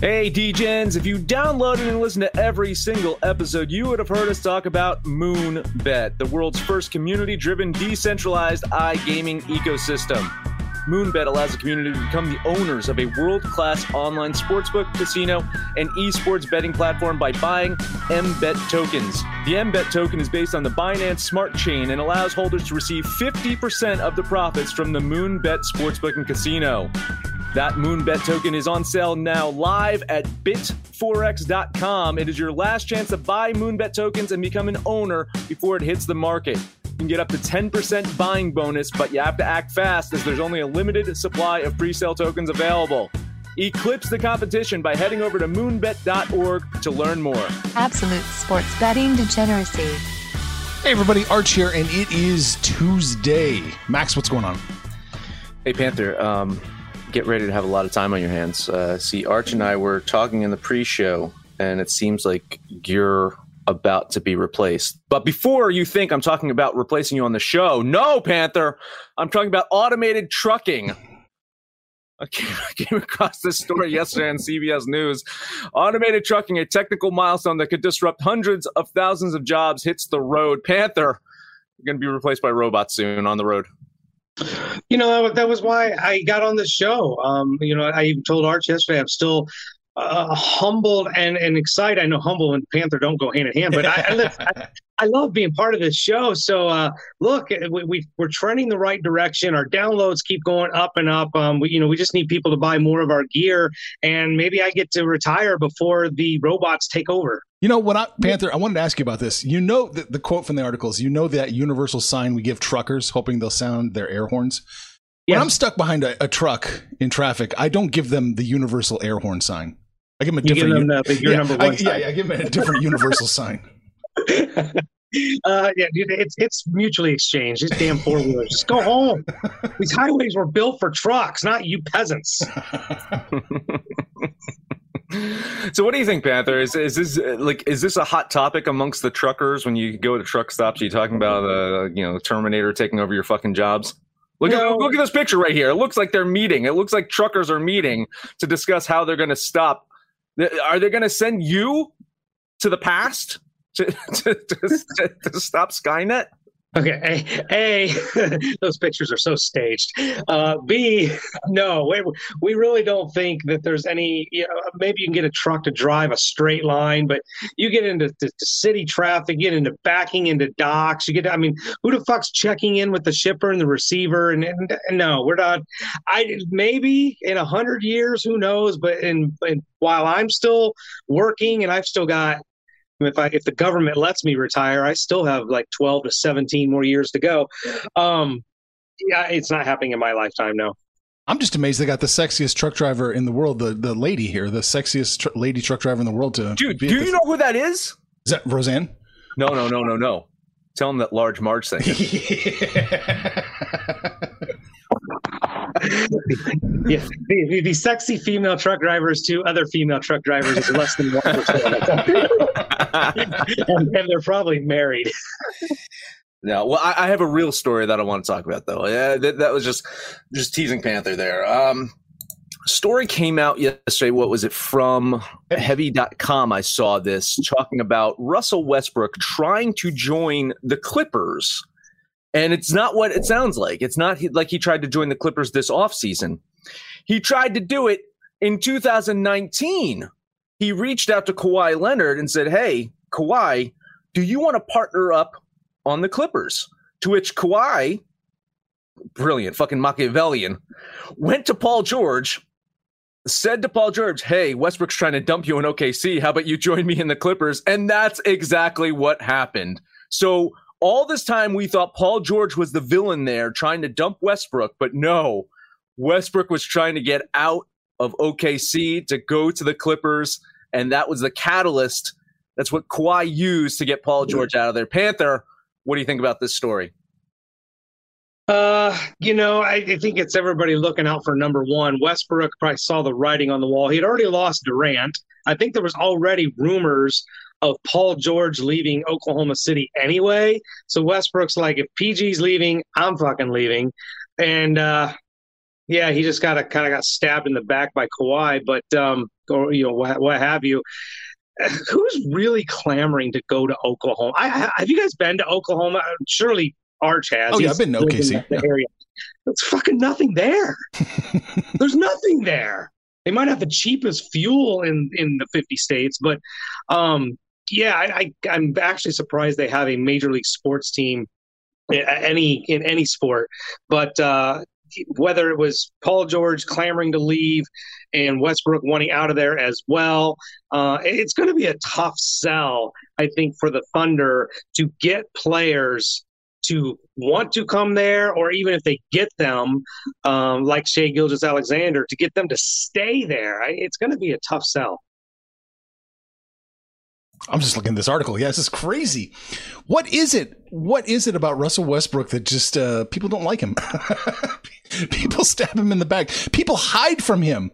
Hey, DJs, if you downloaded and listened to every single episode, you would have heard us talk about Moonbet, the world's first community driven, decentralized iGaming ecosystem. Moonbet allows the community to become the owners of a world class online sportsbook, casino, and esports betting platform by buying MBET tokens. The MBET token is based on the Binance Smart Chain and allows holders to receive 50% of the profits from the Moonbet sportsbook and casino. That Moonbet token is on sale now live at bitforex.com. It is your last chance to buy Moonbet tokens and become an owner before it hits the market. You can get up to 10% buying bonus, but you have to act fast as there's only a limited supply of pre sale tokens available. Eclipse the competition by heading over to moonbet.org to learn more. Absolute sports betting degeneracy. Hey everybody, Arch here, and it is Tuesday. Max, what's going on? Hey Panther, um, get ready to have a lot of time on your hands. Uh, see, Arch and I were talking in the pre-show, and it seems like you're about to be replaced. But before you think I'm talking about replacing you on the show, no, Panther, I'm talking about automated trucking. I came, I came across this story yesterday on CBS News. Automated trucking, a technical milestone that could disrupt hundreds of thousands of jobs, hits the road. Panther, you're going to be replaced by robots soon on the road. You know, that was why I got on this show. Um, you know, I even told Arch yesterday I'm still uh, humbled and, and excited. I know humble and Panther don't go hand in hand, but I, I, live, I, I, love being part of this show. So, uh, look, we, we, are trending the right direction. Our downloads keep going up and up. Um, we, you know, we just need people to buy more of our gear, and maybe I get to retire before the robots take over. You know what, I, Panther? I wanted to ask you about this. You know the, the quote from the articles. You know that universal sign we give truckers, hoping they'll sound their air horns. When yes. I'm stuck behind a, a, truck in traffic, I don't give them the universal air horn sign. I give them a you different. Give them the, yeah, number one. I, yeah, I give them a different universal sign. Uh, yeah, it's it's mutually exchanged. These damn four wheelers, just go home. These highways were built for trucks, not you peasants. so what do you think panther is, is this like is this a hot topic amongst the truckers when you go to truck stops are you talking about uh you know terminator taking over your fucking jobs look no. at look at this picture right here it looks like they're meeting it looks like truckers are meeting to discuss how they're going to stop are they going to send you to the past to, to, to, to stop skynet Okay, A, a those pictures are so staged. Uh, B, no, we, we really don't think that there's any. You know, maybe you can get a truck to drive a straight line, but you get into the, the city traffic, get into backing into docks. You get, I mean, who the fuck's checking in with the shipper and the receiver? And, and, and no, we're not. I maybe in a hundred years, who knows? But in, in while I'm still working and I've still got if I if the government lets me retire, I still have like 12 to 17 more years to go. Um, yeah, it's not happening in my lifetime. No. I'm just amazed they got the sexiest truck driver in the world, the the lady here, the sexiest tr- lady truck driver in the world. To dude, do you know who that is? Is that Roseanne? No, no, no, no, no. Tell him that large Marge thing. yeah, the, the, sexy female truck drivers to other female truck drivers is less than one percent, and, and they're probably married. No, well, I, I, have a real story that I want to talk about, though. Yeah, that, that was just just teasing Panther there. Um, story came out yesterday. What was it from Heavy.com? I saw this talking about Russell Westbrook trying to join the Clippers and it's not what it sounds like. It's not like he tried to join the Clippers this offseason. He tried to do it In 2019, he reached out to Kawhi Leonard and said, Hey, Kawhi, do you want to partner up on the Clippers? To which Kawhi, brilliant, fucking Machiavellian, went to Paul George, said to Paul George, Hey, Westbrook's trying to dump you in OKC. How about you join me in the Clippers? And that's exactly what happened. So all this time we thought Paul George was the villain there trying to dump Westbrook, but no, Westbrook was trying to get out of OKC to go to the Clippers, and that was the catalyst. That's what Kawhi used to get Paul George out of there. Panther, what do you think about this story? Uh, you know, I, I, think it's everybody looking out for number one. Westbrook probably saw the writing on the wall. He had already lost Durant. I think there was already rumors of Paul George leaving Oklahoma City anyway. So Westbrook's like, if PG's leaving, I'm fucking leaving. And uh, yeah, he just got kind of got stabbed in the back by Kawhi, but um, or you know what, what have you. Who's really clamoring to go to Oklahoma? I, have you guys been to Oklahoma? Surely Arch has. Oh yeah, I've been to OKC. The area. There's fucking nothing there. There's nothing there. They might have the cheapest fuel in in the 50 states, but um, yeah, I, I I'm actually surprised they have a major league sports team any in any sport. But uh, whether it was Paul George clamoring to leave and Westbrook wanting out of there as well, uh, it's going to be a tough sell, I think, for the Thunder to get players to want to come there, or even if they get them, um, like Shai Gilgeous-Alexander, to get them to stay there. It's going to be a tough sell. I'm just looking at this article. Yeah, this is crazy. What is it? What is it about Russell Westbrook that just uh, people don't like him? people stab him in the back. People hide from him.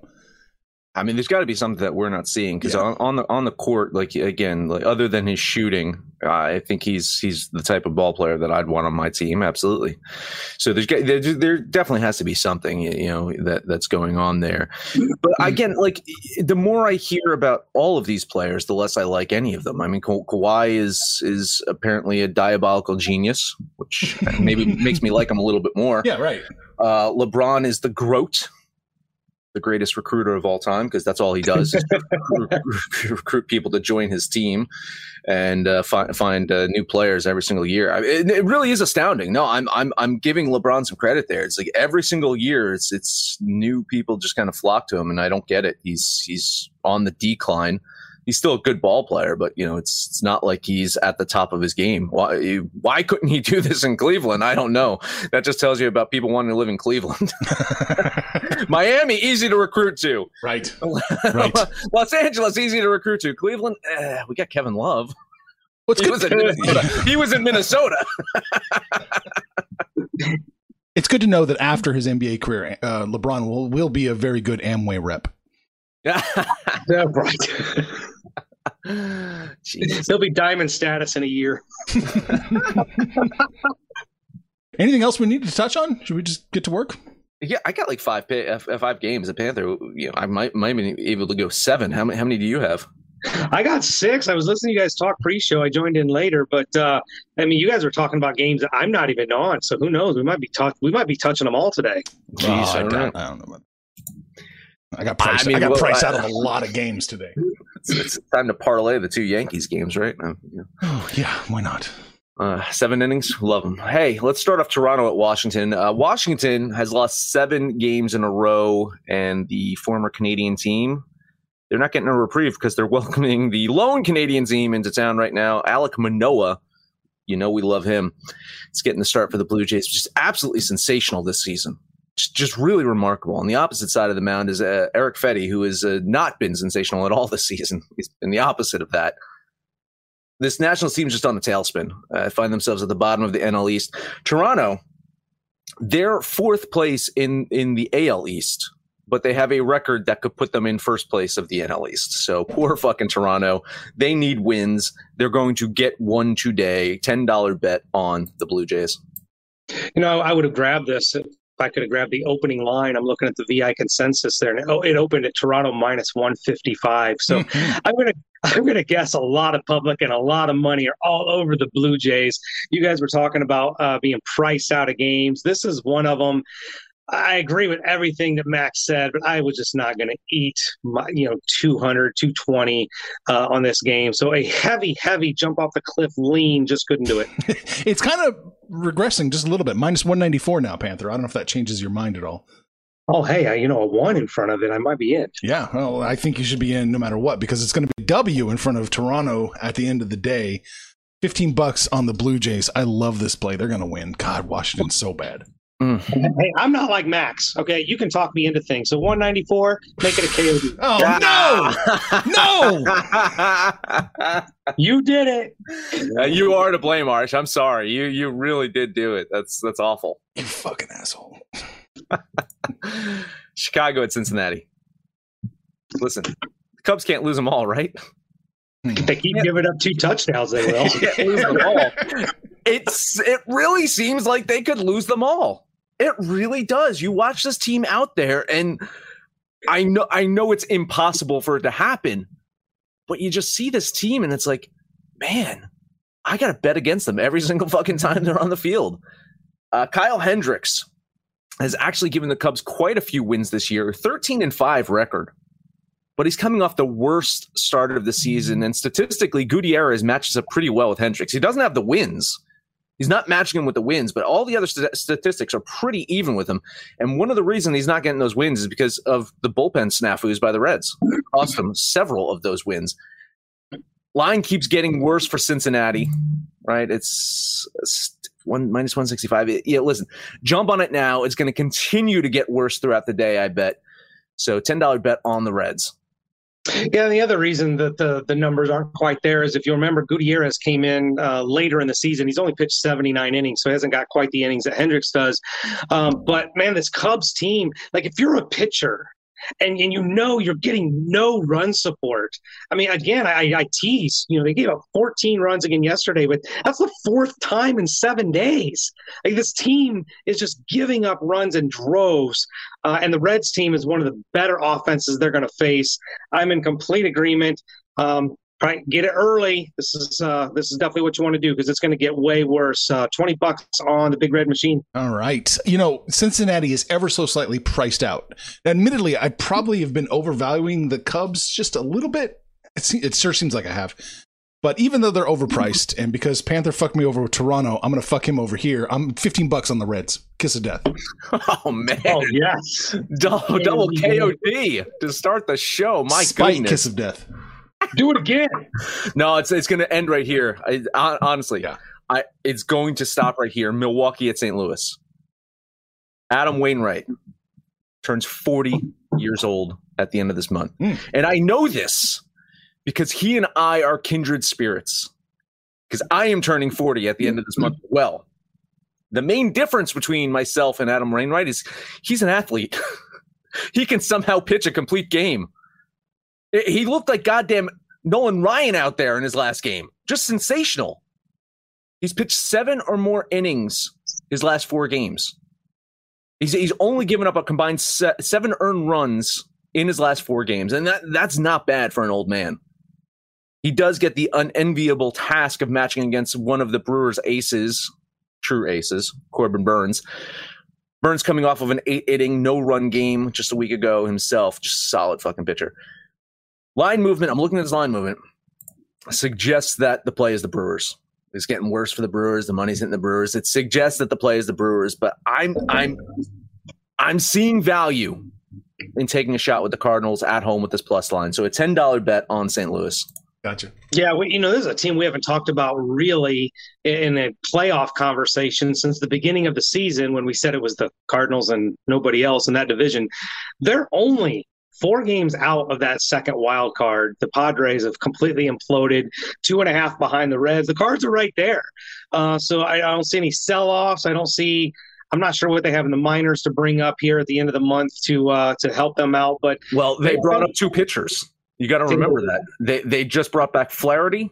I mean, there's got to be something that we're not seeing because yeah. on, on, the on the court, like again, like other than his shooting, uh, I think he's he's the type of ball player that I'd want on my team. Absolutely. So there's there, there definitely has to be something you know that that's going on there. But again, like the more I hear about all of these players, the less I like any of them. I mean, Ka- Kawhi is is apparently a diabolical genius, which maybe makes me like him a little bit more. Yeah, right. Uh, LeBron is the groat the greatest recruiter of all time because that's all he does is recruit, recruit, people to join his team and uh, find find uh, new players every single year. I mean, it, it, really is astounding. No, I'm I'm I'm giving LeBron some credit there. It's like every single year, it's it's new people just kind of flock to him, and I don't get it. He's he's on the decline he's still a good ball player, but you know, it's it's not like he's at the top of his game. Why why couldn't he do this in Cleveland? I don't know. That just tells you about people wanting to live in Cleveland. Miami easy to recruit to. Right. right. Los Angeles easy to recruit to. Cleveland, eh, we got Kevin Love. What's he, was in Minnesota. he was in Minnesota. it's good to know that after his NBA career, uh, LeBron will will be a very good Amway rep. yeah, right. He'll be diamond status in a year. Anything else we need to touch on? Should we just get to work? Yeah, I got like five five games at Panther. You know, I might might be able to go seven. How many? How many do you have? I got six. I was listening to you guys talk pre-show. I joined in later, but uh, I mean, you guys were talking about games that I'm not even on. So who knows? We might be touch- We might be touching them all today. Jeez, oh, I, don't, I, don't, know. I got price. I, mean, I got well, price out of a lot of games today. It's, it's, time to parlay the two Yankees games, right? Yeah. Oh yeah, why not? Uh, seven innings, love them. Hey, let's start off Toronto at Washington. Uh, Washington has lost seven games in a row, and the former Canadian team they're not getting a reprieve because they're welcoming the lone Canadian team into town right now. Alek Manoah, you know we love him. It's getting the start for the Blue Jays, which is absolutely sensational this season just really remarkable. On the opposite side of the mound is uh, Erick Fedde, who has uh, not been sensational at all this season. He's been the opposite of that. This national team's just on the tailspin. Uh, find themselves at the bottom of the NL East. Toronto, they're fourth place in in the AL East, but they have a record that could put them in first place of the NL East. So poor fucking Toronto. They need wins. They're going to get one today. Ten dollar bet on the Blue Jays. You know, I would have grabbed this if I could have grabbed the opening line, I'm looking at the VI consensus there, and it, it opened at Toronto minus 155. So mm-hmm. I'm gonna I'm gonna guess a lot of public and a lot of money are all over the Blue Jays. You guys were talking about uh, being priced out of games. This is one of them. I agree with everything that Max said, but I was just not going to eat my, you know, 200, 220 uh, on this game. So a heavy, heavy jump off the cliff lean just couldn't do it. it's kind of regressing just a little bit. Minus 194 now, Panther. I don't know if that changes your mind at all. Oh, hey, I, you know, a one in front of it, I might be in. Yeah, well, I think you should be in no matter what because it's going to be W in front of Toronto at the end of the day. 15 bucks on the Blue Jays. I love this play. They're going to win. God, Washington's so bad. Mm. Hey, I'm not like Max. Okay, you can talk me into things. So 194, make it a KOD. Oh no, no! you did it. Uh, you are to blame, Arch. I'm sorry. You you really did do it. That's that's awful. You fucking asshole. Chicago at Cincinnati. Listen, the Cubs can't lose them all, right? They keep giving up two touchdowns. They will lose them all. It's it really seems like they could lose them all. It really does. You watch this team out there, and I know I know it's impossible for it to happen, but you just see this team, and it's like, man, I got to bet against them every single fucking time they're on the field. Uh, Kyle Hendricks has actually given the Cubs quite a few wins this year, 13 and 5 record. But he's coming off the worst start of the season. And statistically, Gutierrez matches up pretty well with Hendricks. He doesn't have the wins. He's not matching him with the wins, but all the other st- statistics are pretty even with him. And one of the reasons he's not getting those wins is because of the bullpen snafus by the Reds. Cost him several of those wins. Line keeps getting worse for Cincinnati, right? It's, one minus 165. Yeah, listen, jump on it now. It's going to continue to get worse throughout the day, I bet. So $10 bet on the Reds. Yeah, and the other reason that the, the numbers aren't quite there is if you remember, Gutierrez came in uh, later in the season. He's only pitched 79 innings, so he hasn't got quite the innings that Hendricks does. Um, but man, this Cubs team, like if you're a pitcher and, and you know you're getting no run support. I mean, again, I, I tease, you know, they gave up 14 runs again yesterday, but that's the fourth time in seven days. Like this team is just giving up runs in droves. Uh, and the Reds team is one of the better offenses they're going to face. I'm in complete agreement. Um, right get it early. This is uh this is definitely what you want to do because it's going to get way worse. Uh 20 bucks on the big red machine. All right. You know cincinnati is ever so slightly priced out. Admittedly i probably have been overvaluing the cubs just a little bit. It, it sure seems like i have. But even though they're overpriced and because panther fucked me over with toronto i'm gonna fuck him over here. I'm 15 bucks on the reds. Kiss of death. Oh man. Oh yes. Double, double kod to start the show. My Spite goodness. kiss of death do it again. no, it's it's going to end right here. I, honestly, yeah. I it's going to stop right here. Milwaukee at St. Louis. Adam Wainwright turns 40 years old at the end of this month. Mm. And I know this because he and I are kindred spirits. Because I am turning 40 at the end of this month. Well, the main difference between myself and Adam Wainwright is he's an athlete. he can somehow pitch a complete game. He looked like goddamn Nolan Ryan out there in his last game. Just sensational. He's pitched seven or more innings his last four games. He's, he's only given up a combined se- seven earned runs in his last four games, and that, that's not bad for an old man. He does get the unenviable task of matching against one of the Brewers' aces, true aces, Corbin Burnes. Burnes coming off of an eight inning, no run game just a week ago himself, just solid fucking pitcher. Line movement, I'm looking at his line movement, suggests that the play is the Brewers. It's getting worse for the Brewers. The money's hitting the Brewers. It suggests that the play is the Brewers, but I'm I'm I'm seeing value in taking a shot with the Cardinals at home with this plus line. So a ten dollar bet on St. Louis. Gotcha. Yeah, we, you know, this is a team we haven't talked about really in a playoff conversation since the beginning of the season when we said it was the Cardinals and nobody else in that division. They're only four games out of that second wild card. The Padres have completely imploded, two and a half behind the Reds. The Cards are right there. Uh, so I, I don't see any sell offs. I don't see. I'm not sure what they have in the minors to bring up here at the end of the month to uh, to help them out. But well, they brought up two pitchers. You got to remember that they they just brought back Flaherty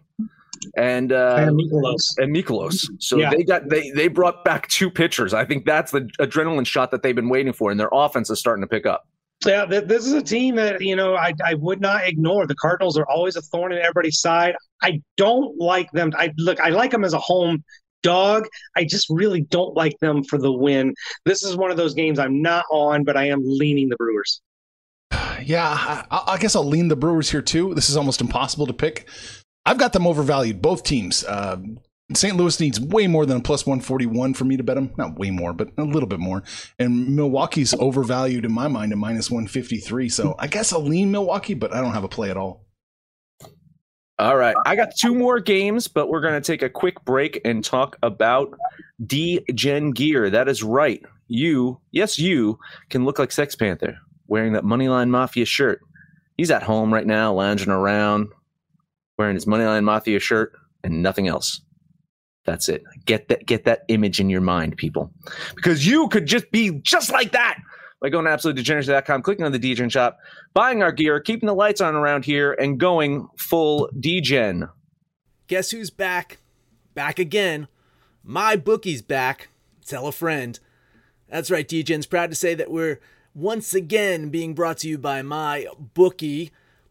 and uh, and Mikolas. And Mikolas. So yeah. they got they they brought back two pitchers. I think that's the adrenaline shot that they've been waiting for, and their offense is starting to pick up. Yeah, this is a team that you know I, I would not ignore. The Cardinals are always a thorn in everybody's side. I don't like them. I look, I like them as a home dog. I just really don't like them for the win. This is one of those games I'm not on, but I am leaning the Brewers. Yeah, I, I guess I'll lean the Brewers here too. This is almost impossible to pick. I've got them overvalued, both teams. Uh, St. Louis needs way more than a plus 141 for me to bet them. Not way more, but a little bit more. And Milwaukee's overvalued in my mind at minus 153. So I guess I'll lean Milwaukee, but I don't have a play at all. All right. I got two more games, but we're going to take a quick break and talk about Degen gear. That is right. You, yes, you can look like Sex Panther wearing that Moneyline Mafia shirt. He's at home right now, lounging around, wearing his Moneyline Mafia shirt and nothing else. That's it. Get that get that image in your mind, people. Because you could just be just like that by going to absolutedegeneracy.com, clicking on the Degen shop, buying our gear, keeping the lights on around here, and going full Degen. Guess who's back? Back again. My bookie's back. Tell a friend. That's right, Degen's proud to say that we're once again being brought to you by my bookie.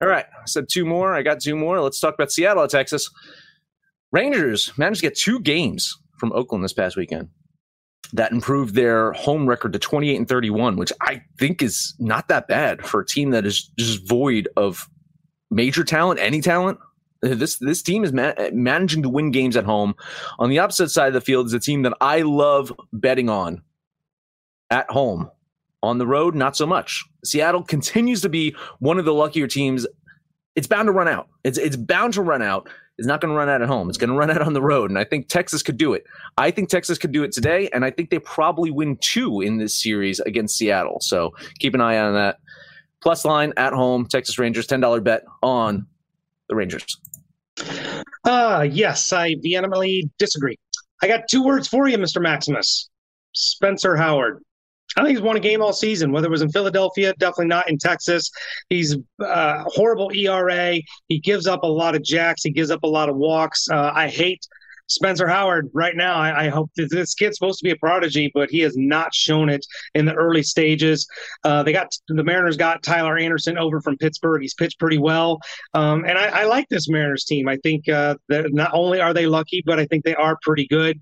All right. I said two more. I got two more. Let's talk about Seattle, Texas. Rangers managed to get two games from Oakland this past weekend. That improved their home record to 28 and 31, which I think is not that bad for a team that is just void of major talent, any talent. This this team is ma- managing to win games at home. On the opposite side of the field is a team that I love betting on at home on the road, not so much. Seattle continues to be one of the luckier teams. It's bound to run out. It's it's bound to run out. It's not going to run out at home. It's going to run out on the road. And I think Texas could do it. I think Texas could do it today. And I think they probably win two in this series against Seattle. So keep an eye on that. Plus line at home, Texas Rangers, $10 bet on the Rangers. Uh, yes, I vehemently disagree. I got two words for you, Mr. Maximus Spencer Howard. I think he's won a game all season, whether it was in Philadelphia, definitely not in Texas. He's uh, horrible ERA. He gives up a lot of jacks. He gives up a lot of walks. Uh, I hate Spencer Howard right now. I, I, hope this kid's supposed to be a prodigy, but he has not shown it in the early stages. Uh, they got the Mariners got Tyler Anderson over from Pittsburgh. He's pitched pretty well, um, and I, I, like this Mariners team. I think uh, that not only are they lucky, but I think they are pretty good.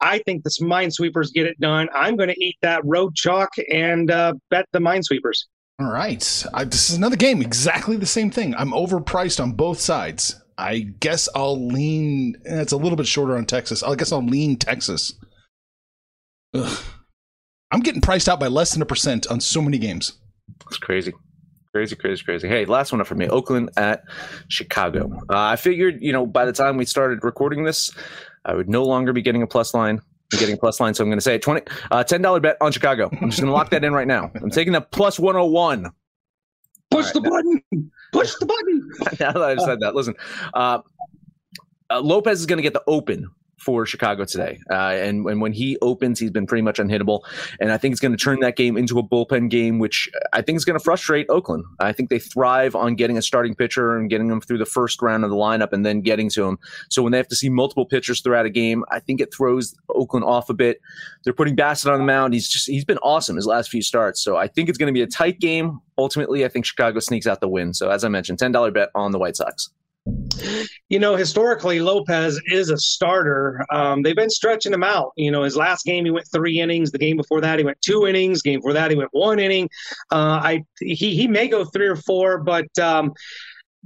I think the Minesweepers get it done. I'm going to eat that road chalk and uh, bet the Minesweepers. All right. I, this is another game, exactly the same thing. I'm overpriced on both sides. I guess I'll lean. Eh, it's a little bit shorter on Texas. I guess I'll lean Texas. Ugh. I'm getting priced out by less than a percent on so many games. It's crazy. Crazy, crazy, crazy. Hey, last one up for me. Oakland at Chicago. Uh, I figured, you know, by the time we started recording this, I would no longer be getting a plus line. I'm getting a plus line, so I'm going to say 20, uh, $10 bet on Chicago. I'm just going to lock that in right now. I'm taking a plus 101. Push right, the now, button. Push the button. now that I've said that, listen, uh, uh, Lopez is going to get the open for Chicago today. Uh, and, and when he opens, he's been pretty much unhittable. And I think it's going to turn that game into a bullpen game, which I think is going to frustrate Oakland. I think they thrive on getting a starting pitcher and getting them through the first round of the lineup and then getting to him. So when they have to see multiple pitchers throughout a game, I think it throws Oakland off a bit. They're putting Bassitt on the mound. He's just he's been awesome his last few starts. So I think it's going to be a tight game. Ultimately, I think Chicago sneaks out the win. So as I mentioned, ten dollar bet on the White Sox. You know, historically, Lopez is a starter. Um, they've been stretching him out. You know, his last game he went three innings. The game before that he went two innings. Game before that he went one inning. Uh, I he he may go three or four, but um,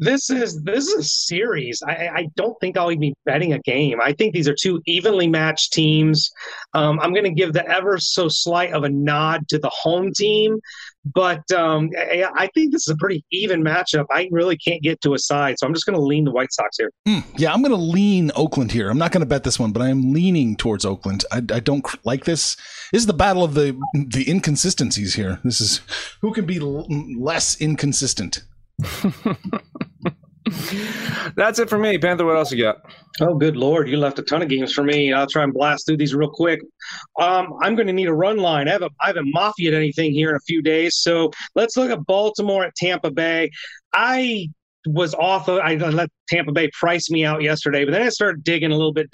this is this is a series. I, I don't think I'll even be betting a game. I think these are two evenly matched teams. Um, I'm going to give the ever so slight of a nod to the home team, but um, I, I, think this is a pretty even matchup. I really can't get to a side, so I'm just going to lean the White Sox here. Mm, yeah, I'm going to lean Oakland here. I'm not going to bet this one, but I am leaning towards Oakland. I, I don't like this. This is the battle of the the inconsistencies here. This is who can be l- less inconsistent. That's it for me. Panther, what else you got? Oh, good lord! You left a ton of games for me. I'll try and blast through these real quick. Um, I'm going to need a run line. I haven't I haven't mafiaed anything here in a few days, so let's look at Baltimore at Tampa Bay. I was off. Of, I let Tampa Bay price me out yesterday, but then I started digging a little bit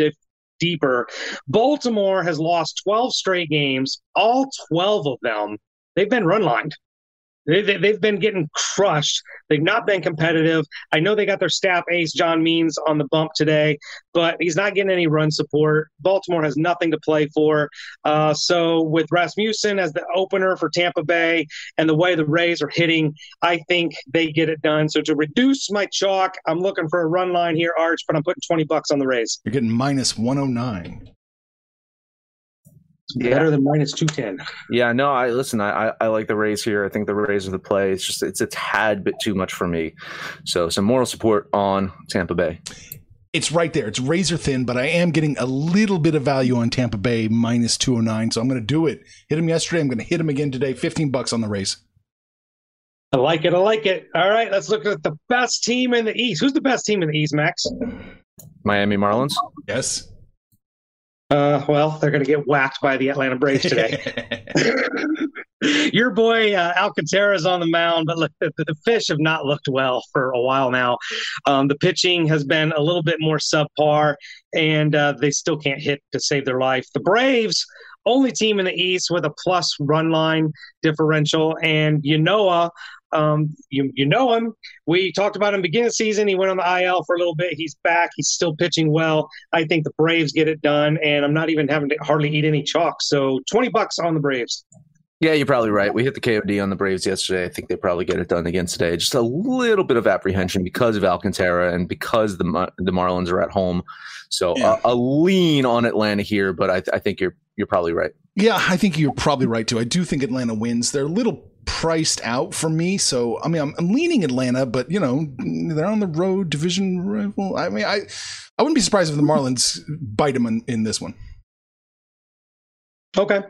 deeper. Baltimore has lost 12 straight games. All 12 of them, they've been run lined. They, they, they've been getting crushed. They've not been competitive. I know they got their staff ace, John Means, on the bump today, but he's not getting any run support. Baltimore has nothing to play for. Uh, so, with Rasmussen as the opener for Tampa Bay and the way the Rays are hitting, I think they get it done. So, to reduce my chalk, I'm looking for a run line here, Arch, but I'm putting 20 bucks on the Rays. You're getting minus 109 yeah. better than minus 210. Yeah, no, I listen, I, I like the Rays here. I think the Rays are the play. It's just it's a tad bit too much for me. So some moral support on Tampa Bay. It's right there. It's razor thin, but I am getting a little bit of value on Tampa Bay minus 209. So I'm going to do it. Hit him yesterday. I'm going to hit him again today. 15 bucks on the race. I like it. I like it. All right, let's look at the best team in the East. Who's the best team in the East, Max? Miami Marlins. Yes. Uh, well, they're going to get whacked by the Atlanta Braves today. Your boy uh, Alcantara is on the mound, but look, the, the, fish have not looked well for a while now. Um, the pitching has been a little bit more subpar, and uh, they still can't hit to save their life. The Braves, only team in the East with a plus run line differential, and Ynoa um, you you know him. We talked about him beginning of season. He went on the IL for a little bit. He's back. He's still pitching well. I think the Braves get it done, and I'm not even having to hardly eat any chalk. So 20 bucks on the Braves. Yeah, you're probably right. We hit the KOD on the Braves yesterday. I think they probably get it done again today. Just a little bit of apprehension because of Alcantara and because the the Marlins are at home. So yeah. a, a, lean on Atlanta here, but I, I think you're you're probably right. Yeah, I think you're probably right too. I do think Atlanta wins. They're a little priced out for me. So I mean, I'm, I'm, leaning Atlanta, but you know they're on the road division rival. I mean, I I wouldn't be surprised if the Marlins bite them in, in this one. Okay.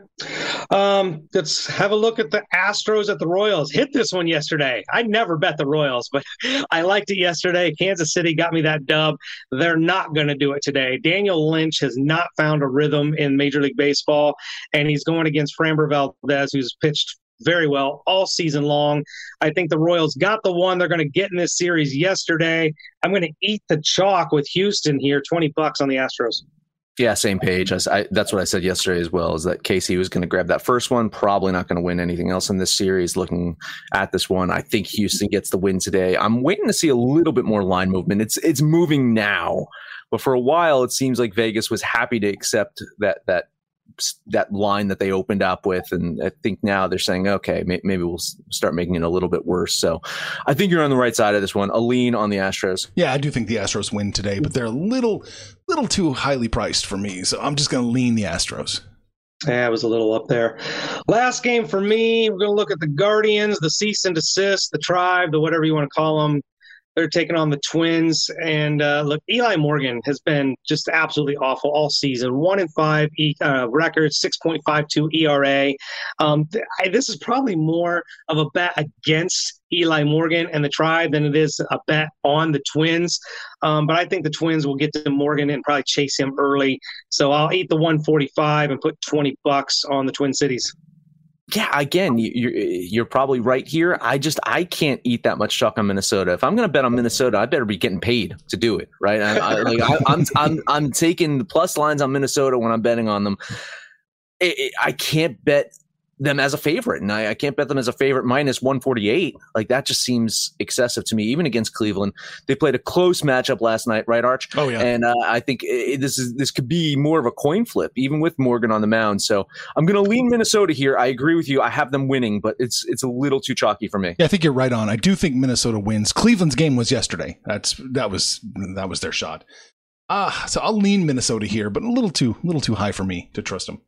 Um, let's have a look at the Astros at the Royals. Hit this one yesterday. I never bet the Royals, but I liked it yesterday. Kansas City got me that dub. They're not going to do it today. Daniel Lynch has not found a rhythm in Major League Baseball, and he's going against Framber Valdez, who's pitched very well all season long. I think the Royals got the one they're going to get in this series yesterday. I'm going to eat the chalk with Houston here, 20 bucks on the Astros. Yeah, same page. I, I, that's what I said yesterday as well. Is that KC was going to grab that first one, probably not going to win anything else in this series. Looking at this one, I think Houston gets the win today. I'm waiting to see a little bit more line movement. It's it's moving now, but for a while it seems like Vegas was happy to accept that that that line that they opened up with, and I think now they're saying, okay, may, maybe we'll start making it a little bit worse. So, I think you're on the right side of this one. A lean on the Astros. Yeah, I do think the Astros win today, but they're a little, little too highly priced for me. So I'm just going to lean the Astros. Yeah, it was a little up there. Last game for me, we're going to look at the Guardians, the cease and desist, the tribe, the whatever you want to call them. They're taking on the Twins, and uh, look, Eli Morgan has been just absolutely awful all season. One in five e- uh, record, six point five two ERA. Um, th- I, this is probably more of a bet against Eli Morgan and the Tribe than it is a bet on the Twins. Um, but I think the Twins will get to Morgan and probably chase him early. So I'll eat the 145 and put 20 bucks on the Twin Cities. Yeah, again, you're eh, you're probably right here. I just I can't eat that much chalk on Minnesota. If I'm going to bet on Minnesota, I better be getting paid to do it, right? I, I, like I, I'm I'm I'm taking the plus lines on Minnesota when I'm betting on them. It, it, I can't bet them as a favorite, and I, I, can't bet them as a favorite minus 148. Like that just seems excessive to me, even against Cleveland. They played a close matchup last night, right, Arch? Oh yeah. And uh, I think it, this is this could be more of a coin flip, even with Morgan on the mound. So I'm going to lean Minnesota here. I agree with you. I have them winning, but it's it's a little too chalky for me. Yeah, I think you're right on. I do think Minnesota wins. Cleveland's game was yesterday. That's that was that was their shot. Ah, so I'll lean Minnesota here, but a little too little too high for me to trust them.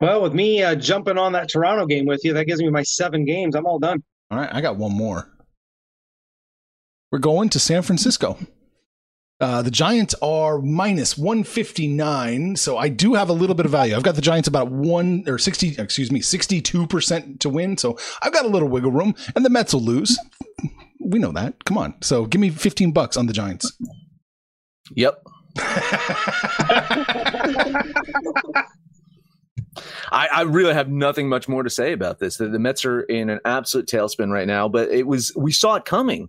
Well, with me uh, jumping on that Toronto game with you, that gives me my seven games. I'm all done. All right, I got one more. We're going to San Francisco. Uh, the Giants are minus 159, so I do have a little bit of value. I've got the Giants about one or 60, excuse me, 62% to win, so I've got a little wiggle room, and the Mets will lose. We know that. Come on. So give me 15 bucks on the Giants. Yep. I, I, really have nothing much more to say about this. The, the, Mets are in an absolute tailspin right now, but it was we saw it coming.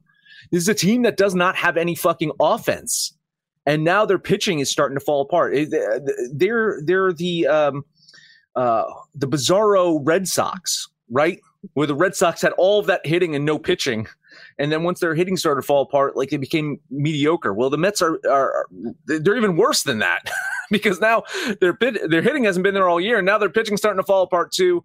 This is a team that does not have any fucking offense, and now their pitching is starting to fall apart. They're they're the um, uh, the bizarro Red Sox, right? Where the Red Sox had all of that hitting and no pitching, and then once their hitting started to fall apart, like they became mediocre. Well, the Mets are are they're even worse than that because now their pit, their hitting hasn't been there all year, and now their pitching starting to fall apart too.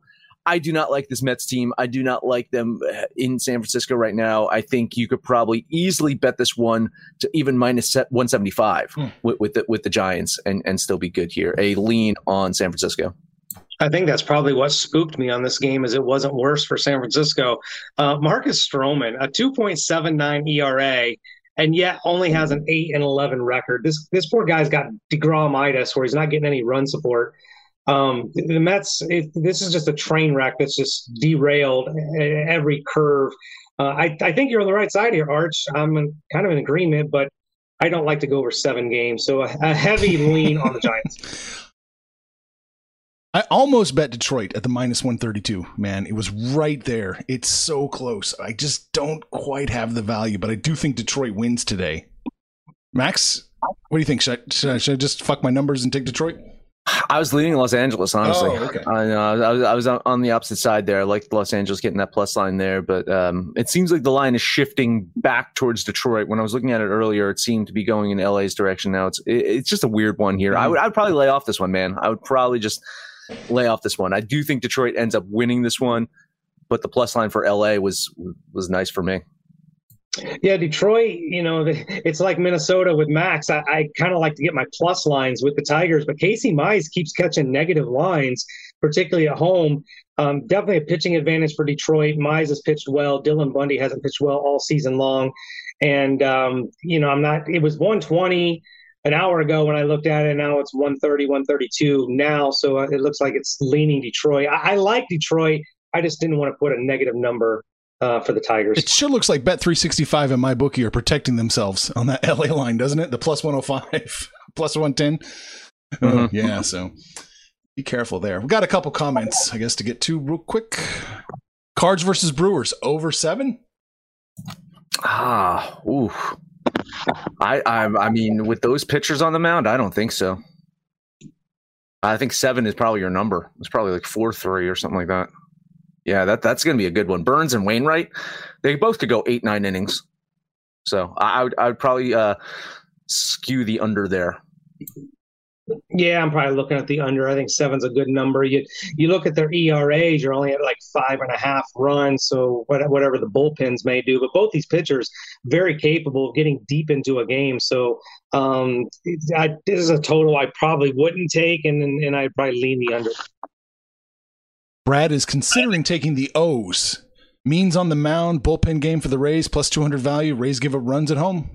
I do not like this Mets team. I do not like them uh, in San Francisco right now. I think you could probably easily bet this one to even minus 175 hmm. with, with the, with the Giants and, and still be good here. A lean on San Francisco. I think that's probably what spooked me on this game is it wasn't worse for San Francisco. Uh, Marcus Stroman, a 2.79 ERA, and yet only has an 8 and 11 record. This this poor guy's got deGromitis where he's not getting any run support. Um, the Mets, it, this is just a train wreck that's just derailed every curve. Uh, I, I think you're on the right side here, Arch. I'm kind of in agreement, but I don't like to go over seven games. So a, a heavy lean on the Giants. I almost bet Detroit at the minus 132. Man, it was right there. It's so close. I just don't quite have the value, but I do think Detroit wins today. Max, what do you think? Should I, should I, should I just fuck my numbers and take Detroit? I was leaning Los Angeles, honestly. Oh, okay. I, uh, I, was, I was on the opposite side there. I liked Los Angeles getting that plus line there, but um, it seems like the line is shifting back towards Detroit. When I was looking at it earlier, it seemed to be going in LA's direction. Now it's it, it's just a weird one here. Mm-hmm. I would I would probably lay off this one, man. I would probably just lay off this one. I do think Detroit ends up winning this one, but the plus line for LA was was nice for me. Yeah, Detroit, you know, it's like Minnesota with Max. I, I kind of like to get my plus lines with the Tigers, but Casey Mize keeps catching negative lines, particularly at home. Um, definitely a pitching advantage for Detroit. Mize has pitched well. Dylan Bundy hasn't pitched well all season long. And, um, you know, I'm not, it was 120 an hour ago when I looked at it. Now it's 130, 132 now. So uh, it looks like it's leaning Detroit. I, I like Detroit. I just didn't want to put a negative number uh, for the Tigers. It sure looks like Bet 365 and MyBookie are protecting themselves on that LA line, doesn't it? The plus 105, plus 110. Mm-hmm. Uh, yeah, so be careful there. We've got a couple comments, I guess, to get to real quick. Cards versus Brewers over seven. Ah, ooh. I, I, I mean, with those pitchers on the mound, I don't think so. I think seven is probably your number. It's probably like four three or something like that. Yeah, that that's going to be a good one. Burnes and Wainwright, they both could go eight nine innings. So I, I would I would probably uh, skew the under there. Yeah, I'm probably looking at the under. I think seven's a good number. You you look at their ERAs, you're only at like five and a half runs. So whatever the bullpens may do, but both these pitchers very capable of getting deep into a game. So um, I, this is a total I probably wouldn't take, and and I'd probably lean the under. Brad is considering taking the O's Means on the mound, bullpen game for the Rays, plus 200 value. Rays give up runs at home.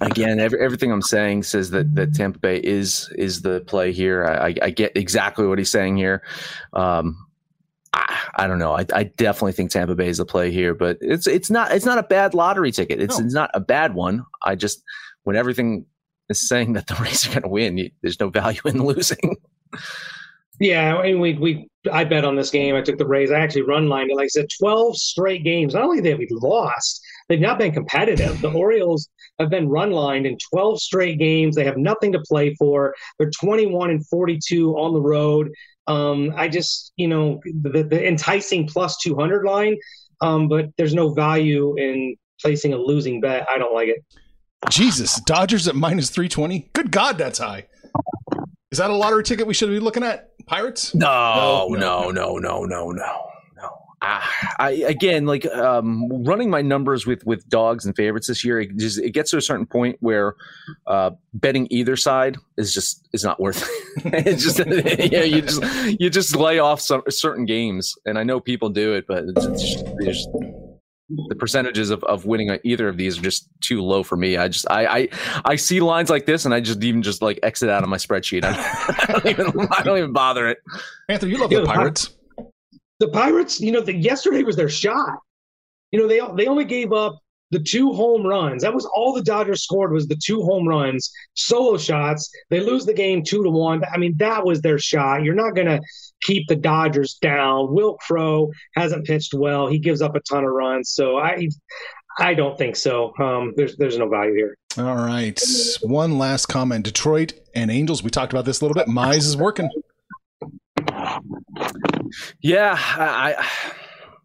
Again, every, everything I'm saying says that, that Tampa Bay is is the play here. I, I get exactly what he's saying here. Um, I, I, don't know. I, I, definitely think Tampa Bay is the play here, but it's it's not it's not a bad lottery ticket. It's, no. it's not a bad one. I just when everything is saying that the Rays are going to win, you, there's no value in losing. Yeah, and we we I bet on this game. I took the Rays. I actually run lined it. Like I said, twelve straight games. Not only have we lost, they've not been competitive. The Orioles have been run lined in twelve straight games. They have nothing to play for. They're twenty one and forty two on the road. Um, I just you know the, the enticing plus two hundred line, um, but there's no value in placing a losing bet. I don't like it. Jesus, Dodgers at minus three twenty. Good God, that's high. Is that a lottery ticket we should be looking at? Pirates? No, no, no, no, no, no, no. I, I again like um, running my numbers with with dogs and favorites this year. It just it gets to a certain point where uh, betting either side is just is not worth it. it's just yeah, you just you just lay off some certain games, and I know people do it, but it's, it's just, it's the percentages of, of winning either of these are just too low for me. I just I, I I see lines like this and I just even just like exit out of my spreadsheet. I, I don't even I don't even bother it. Anthony, you love the Pirates. The Pirates, you know, the, yesterday was their shot. You know, they they only gave up the two home runs. That was all the Dodgers scored was the two home runs, solo shots. They lose the game two to one. I mean, that was their shot. You're not going to keep the Dodgers down. Wil Crowe hasn't pitched well. He gives up a ton of runs. So I, I don't think so. Um, there's there's no value here. All right. One last comment. Detroit and Angels. We talked about this a little bit. Mize is working. Yeah, I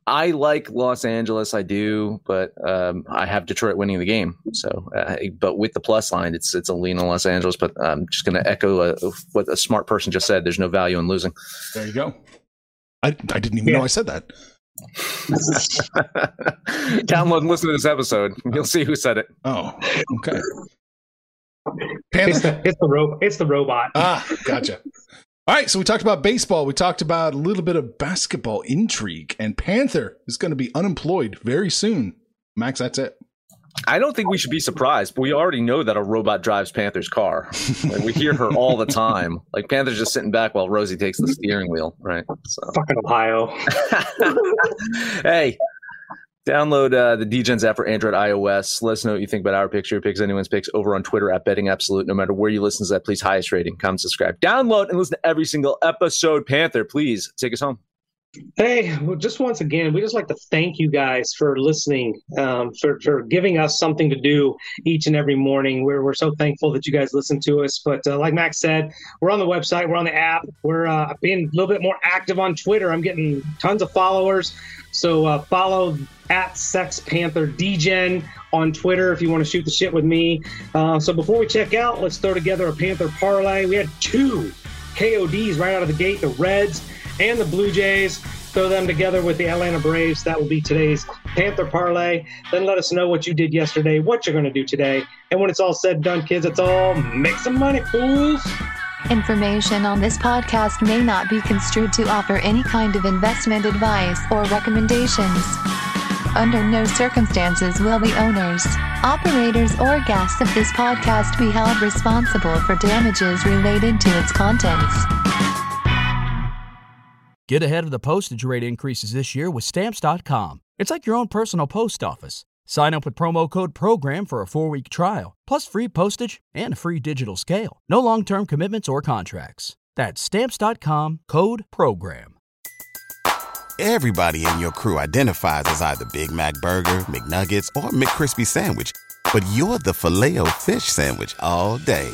I like Los Angeles, I do, but um, I have Detroit winning the game. So, uh, but with the plus line, it's it's a lean on Los Angeles. But I'm just going to echo uh, what a smart person just said. There's no value in losing. There you go. I I didn't even yeah. know I said that. Download and listen to this episode. You'll see who said it. Oh, okay. It's the, it's the, ro- it's the robot. Ah, gotcha. All right, so we talked about baseball. We talked about a little bit of basketball intrigue, and Panther is going to be unemployed very soon. Max, that's it. I don't think we should be surprised, but we already know that a robot drives Panther's car. Like, we hear her all the time. Like Panther's just sitting back while Rosie takes the steering wheel, right? So. Fucking Ohio. hey, Download uh, the Degens app for Android, iOS. Let us know what you think about our picks, your picks, anyone's picks over on Twitter at Betting Absolute. No matter where you listen to that, please highest rating, comment, subscribe, download, and listen to every single episode. Panther, please take us home. Hey, well, just once again, we just like to thank you guys for listening, um, for, for giving us something to do each and every morning. We're, we're so thankful that you guys listen to us. But uh, like Max said, we're on the website, we're on the app, we're uh, being a little bit more active on Twitter. I'm getting tons of followers. So uh, follow at Sex Panther Degen on Twitter if you want to shoot the shit with me. Uh, so before we check out, let's throw together a Panther parlay. We had two KODs right out of the gate the Reds and the Blue Jays. Throw them together with the Atlanta Braves. That will be today's Panther parlay. Then let us know what you did yesterday, what you're going to do today. And when it's all said and done, kids, it's all make some money, fools. Information on this podcast may not be construed to offer any kind of investment advice or recommendations. Under no circumstances will the owners, operators, or guests of this podcast be held responsible for damages related to its contents. Get ahead of the postage rate increases this year with Stamps.com. It's like your own personal post office. Sign up with promo code PROGRAM for a four week trial, plus free postage and a free digital scale. No long term commitments or contracts. That's Stamps.com code PROGRAM. Everybody in your crew identifies as either Big Mac Burger, McNuggets, or McCrispy Sandwich, but you're the filet fish Sandwich all day